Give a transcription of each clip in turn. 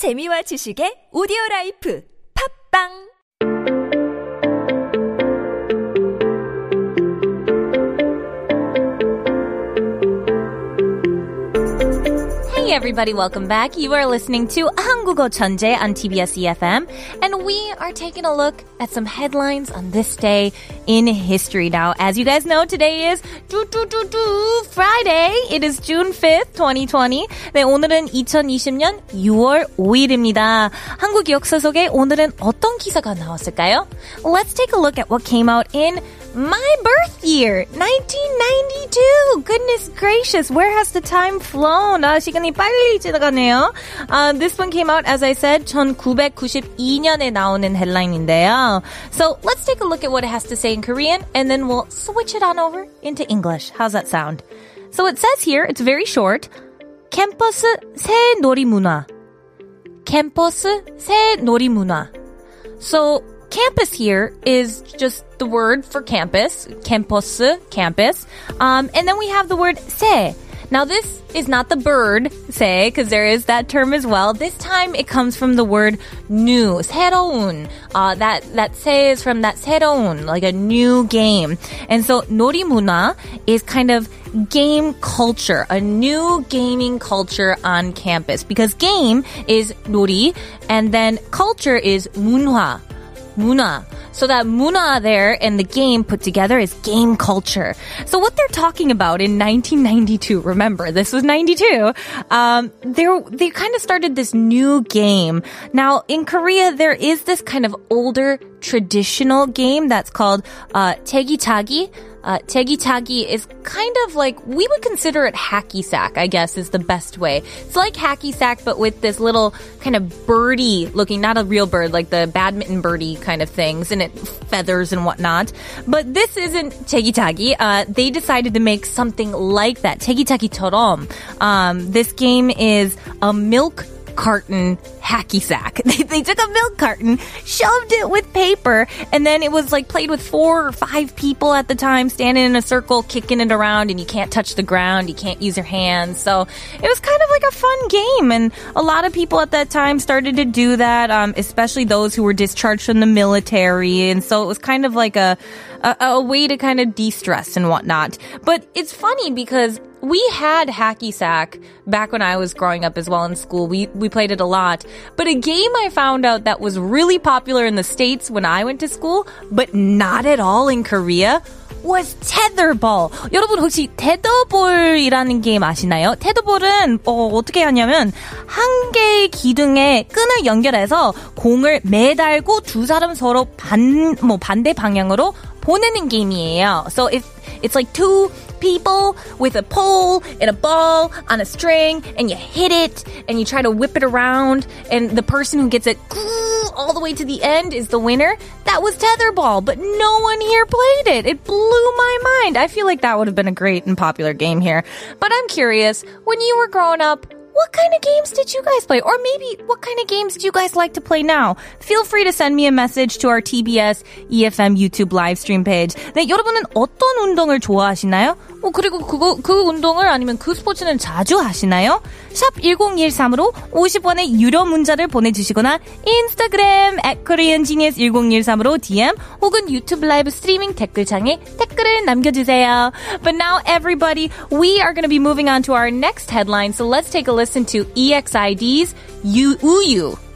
재미와 지식의 오디오 라이프. 팝빵 Everybody, welcome back. You are listening to 한국어 천재 on TBS EFM, and we are taking a look at some headlines on this day in history. Now, as you guys know, today is Friday. It is June 5th, 2020. 네, 오늘은 2020년 6월 5일입니다. 한국 역사 속에 오늘은 어떤 기사가 나왔을까요? Let's take a look at what came out in my birth year, 1992. Goodness gracious, where has the time flown? 아, 시간이 빨리 지나가네요. Uh, this one came out, as I said, 1992년에 나오는 headline인데요. So let's take a look at what it has to say in Korean, and then we'll switch it on over into English. How's that sound? So it says here, it's very short. 캠퍼스 새 놀이 문화. 캠퍼스 새 놀이 문화. So campus here is just the word for campus, campus, campus. Um, and then we have the word se. Now this is not the bird se, because there is that term as well. This time it comes from the word new, 새로운. Uh, that, that se is from that 새로운, like a new game. And so 놀이문화 is kind of game culture, a new gaming culture on campus because game is 놀이 and then culture is 문화. Muna. So that Muna there and the game put together is game culture. So what they're talking about in 1992, remember this was 92, um, they they kind of started this new game. Now in Korea, there is this kind of older traditional game that's called uh, jegichagi. Uh, jegichagi is kind of like we would consider it hacky sack. I guess is the best way. It's like hacky sack, but with this little kind of birdie looking, not a real bird, like the badminton birdie kind of things, and it feathers and whatnot. But this isn't jegichagi. Uh, they decided to make something like that. 처럼. Um, this game is a milk carton hacky sack. They, they took a milk carton, shoved it with paper, and then it was like played with four or five people at the time, standing in a circle, kicking it around, and you can't touch the ground, you can't use your hands. So it was kind of like a fun game, and a lot of people at that time started to do that, um, especially those who were discharged from the military, and so it was kind of like a a, a way to kind of de-stress and whatnot. But it's funny because we had hacky sack back when I was growing up as well in school. We we played it a lot. But a game I found out that was really popular in the states when I went to school, but not at all in Korea. Was tetherball. 여러분 혹시 테더볼이라는 게임 아시나요? 테더볼은 어, 어떻게 하냐면 한 개의 기둥에 끈을 연결해서 공을 매달고 두 사람 서로 반 뭐 반대 방향으로 보내는 게임이에요. So if it's like two people with a pole and a ball on a string and you hit it and you try to whip it around and the person who gets it all the way to the end is the winner. That was tetherball, but no one here played it. It blew my mind. I feel like that would have been a great and popular game here. But I'm curious, when you were growing up, what kind of games did you guys play? Or maybe what kind of games do you guys like to play now? Feel free to send me a message to our TBS EFM YouTube live stream page. 네, 여러분은 어떤 운동을 좋아하시나요? 어, 그리고 그거, 그 운동을 아니면 그 스포츠는 자주 하시나요? 샵 1013으로 50원의 유료 문자를 보내주시거나 인스타그램 at koreangenius1013으로 DM 혹은 유튜브 라이브 스트리밍 댓글창에 댓글을 남겨주세요. But now everybody, we are going to be moving on to our next headline. So let's take a listen to EXID's U Uyu.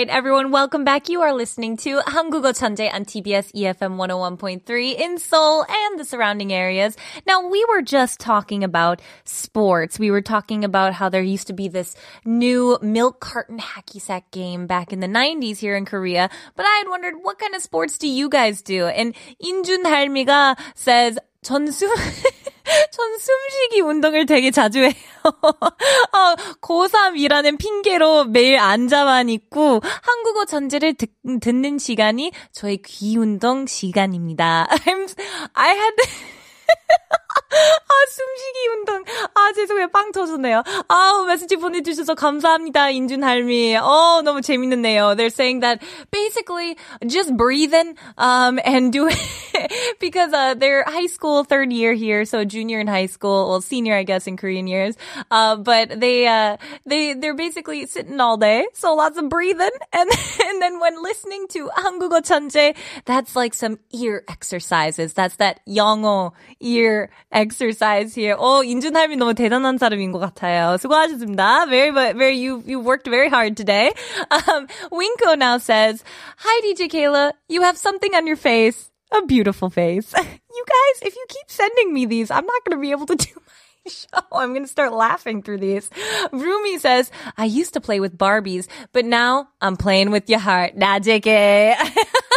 right, everyone, welcome back. You are listening to Hangugo on TBS EFM 101.3 in Seoul and the surrounding areas. Now, we were just talking about sports. We were talking about how there used to be this new milk carton hacky sack game back in the 90s here in Korea. But I had wondered, what kind of sports do you guys do? And Injun Halmiga says, 전수 전 숨쉬기 운동을 되게 자주 해요. 어, 고3이라는 핑계로 매일 앉아만 있고 한국어 전제를 듣, 듣는 시간이 저의 귀 운동 시간입니다. I'm, I had 아, 숨쉬기 운동. 아, 죄송해요. 빵 터졌네요. 아우, 메시지 보내주셔서 감사합니다. 인준 할미. 어, 너무 재밌는데요. They're saying that basically just breathing, um, and do it because, uh, they're high school third year here. So junior in high school. Well, senior, I guess, in Korean years. Uh, but they, uh, they, they're basically sitting all day. So lots of breathing. And, and then when listening to 한국어 천재, that's like some ear exercises. That's that 영어 ear exercise here. 어, 인준할미 너무 대단한 사람인 것 같아요. 수고하셨습니다. Very, very, you, you worked very hard today. Um, Winko now says, Hi, DJ Kayla. You have something on your face. A beautiful face. You guys, if you keep sending me these, I'm not going to be able to do my show. I'm going to start laughing through these. Rumi says, I used to play with Barbies, but now I'm playing with your heart. Nah,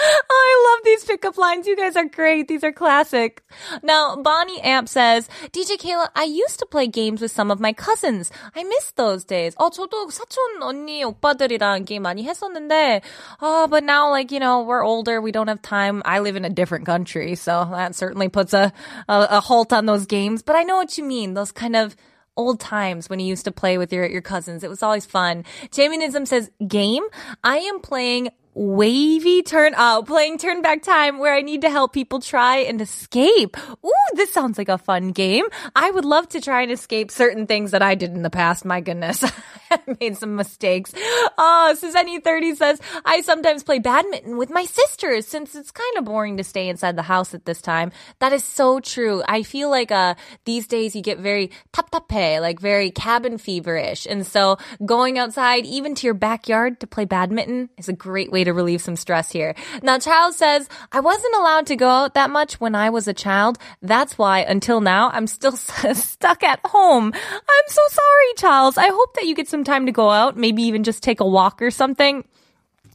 JK. I love these pickup lines. You guys are great. These are classic. Now, Bonnie Amp says, DJ Kayla, I used to play games with some of my cousins. I miss those days. 어, 저도 사촌 언니 오빠들이랑 게임 많이 했었는데, oh, but now, like, you know, we're older. We don't have time. I live in a different country. So that certainly puts a, a, a halt on those games. But I know what you mean. Those kind of old times when you used to play with your, your cousins. It was always fun. Jaminism says, game? I am playing wavy turn uh playing turn back time where I need to help people try and escape. Ooh, this sounds like a fun game. I would love to try and escape certain things that I did in the past. My goodness. I made some mistakes. Oh, Suzanne30 says, I sometimes play badminton with my sisters since it's kind of boring to stay inside the house at this time. That is so true. I feel like uh these days you get very taptape, like very cabin feverish. And so going outside, even to your backyard to play badminton is a great way to relieve some stress here. Now, Charles says, I wasn't allowed to go out that much when I was a child. That's why until now I'm still stuck at home. I'm so sorry, Charles. I hope that you get some time to go out, maybe even just take a walk or something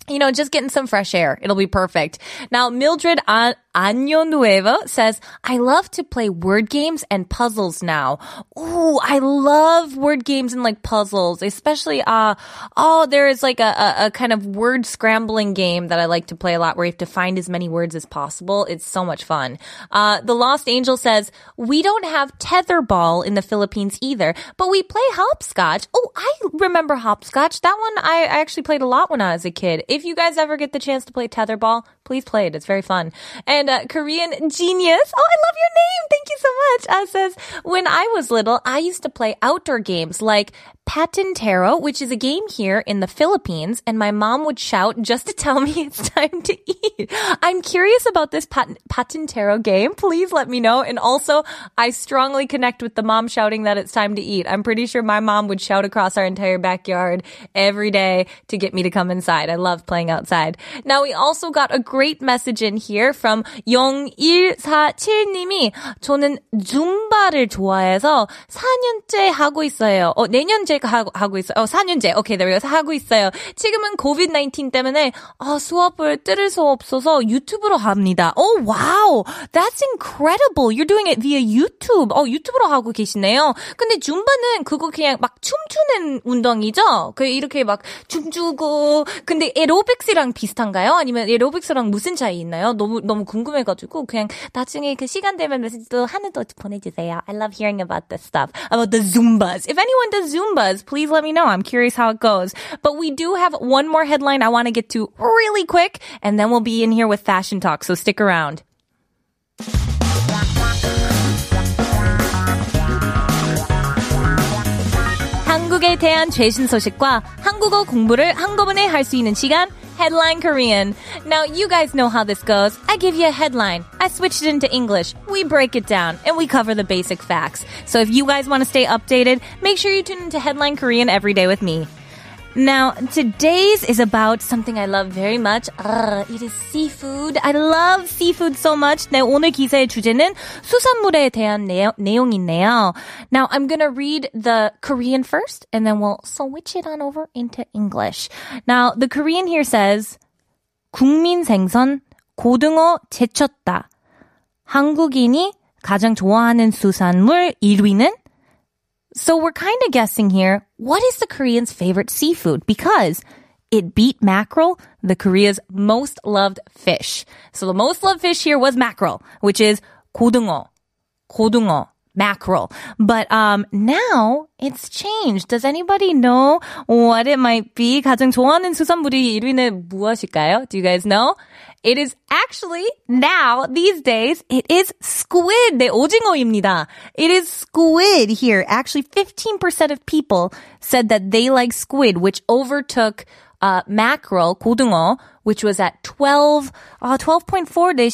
you know, just getting some fresh air. It'll be perfect. Now, Mildred uh, Año Nuevo says, I love to play word games and puzzles now. Ooh, I love word games and like puzzles, especially, uh, oh, there is like a, a, a kind of word scrambling game that I like to play a lot where you have to find as many words as possible. It's so much fun. Uh, the Lost Angel says, we don't have tetherball in the Philippines either, but we play hopscotch. Oh, I remember hopscotch. That one I, I actually played a lot when I was a kid. If you guys ever get the chance to play tetherball, please play it. It's very fun. And uh, Korean genius. Oh, I love your name. Thank you so much. Uh, says, when I was little, I used to play outdoor games like Patintero, which is a game here in the Philippines, and my mom would shout just to tell me it's time to eat. I'm curious about this pat- Patintero game. Please let me know. And also, I strongly connect with the mom shouting that it's time to eat. I'm pretty sure my mom would shout across our entire backyard every day to get me to come inside. I love playing outside. Now, we also got a great message in here from 0147님이 저는 줌바를 좋아해서 4년째 하고 있어요. 어, 내년째 하고, 하고 있어요. 어, 4년째. 오케이, okay, 하고 있어요. 지금은 COVID-19 때문에 아, 수업을 들을 수 없어서 유튜브로 합니다. 오, 와우. That's incredible. You're doing it via YouTube. 어, 유튜브로 하고 계시네요. 근데 줌바는 그거 그냥 막 춤추는 운동이죠? 그 이렇게 막 춤추고 근데 에로빅스랑 비슷한가요? 아니면 에로빅스랑 무슨 차이 있나요? 너무 너무 궁금해가지고 그냥 나중에 그 시간 되면 메시지도 하나 더 보내주세요. I love hearing about this stuff about the Zumbas. If anyone does Zumbas, please let me know. I'm curious how it goes. But we do have one more headline I want to get to really quick, and then we'll be in here with fashion talk. So stick around. 한국에 대한 최신 소식과 한국어 공부를 한꺼번에 할 수 있는 시간 Headline Korean. Now, you guys know how this goes. I give you a headline. I switch it into English. We break it down and we cover the basic facts. So if you guys want to stay updated, make sure you tune into Headline Korean every day with me. Now, today's is about something I love very much. Uh, it is seafood. I love seafood so much. 네, 오늘 기사의 주제는 수산물에 대한 내용, 내용이네요. Now, I'm gonna read the Korean first, and then we'll switch it on over into English. Now, the Korean here says, 국민 생선 고등어 제쳤다. 한국인이 가장 좋아하는 수산물 1위는 so we're kind of guessing here, what is the Koreans' favorite seafood? Because it beat mackerel, the Korea's most loved fish. So the most loved fish here was mackerel, which is 고등어. 고등어. Mackerel. But um now it's changed. Does anybody know what it might be? 가장 좋아하는 수산물이 1위는 무엇일까요? Do you guys know? It is actually now these days it is squid. 네, 오징어입니다. It is squid here. Actually 15% of people said that they like squid, which overtook uh, mackerel, 고등어, which was at 12, uh, 12.4, 네,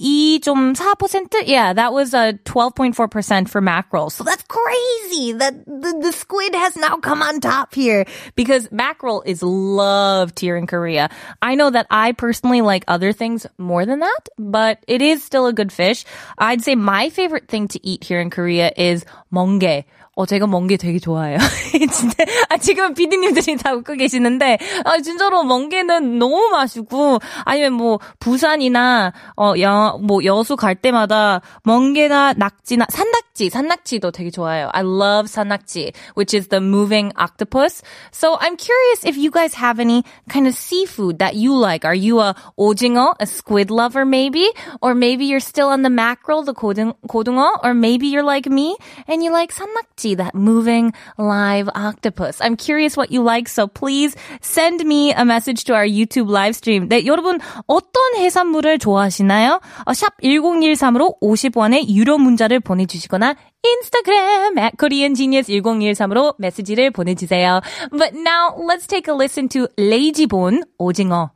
12.4%? Yeah, that was uh, a 12.4% for mackerel. So that's crazy that the, the squid has now come on top here because mackerel is loved here in Korea. I know that I personally like other things more than that, but it is still a good fish. I'd say my favorite thing to eat here in Korea is 멍게 어, 제가 멍게 되게 좋아해요. 진짜, 아, 지금 비디님들이 다 웃고 계시는데, 아, 진짜로 멍게는 너무 맛있고, 아니면 뭐, 부산이나, 어, 여, 뭐, 여수 갈 때마다 멍게나 낙지나, 산낙지, 산낙지도 되게 좋아해요. I love 산낙지, which is the moving octopus. So I'm curious if you guys have any kind of seafood that you like. Are you a 오징어, a squid lover maybe? Or maybe you're still on the mackerel, the 고등, 고등어? Or maybe you're like me and you like 산낙지 that moving live octopus. I'm curious what you like, so please send me a message to our YouTube live stream. 네, 여러분 어떤 해산물을 좋아하시나요? 어, 샵 1013으로 50원의 유료 문자를 보내주시거 나 인스타그램 at koreangenius1013으로 메시지를 보내주세요. But now let's take a listen to 레이지본 오징어.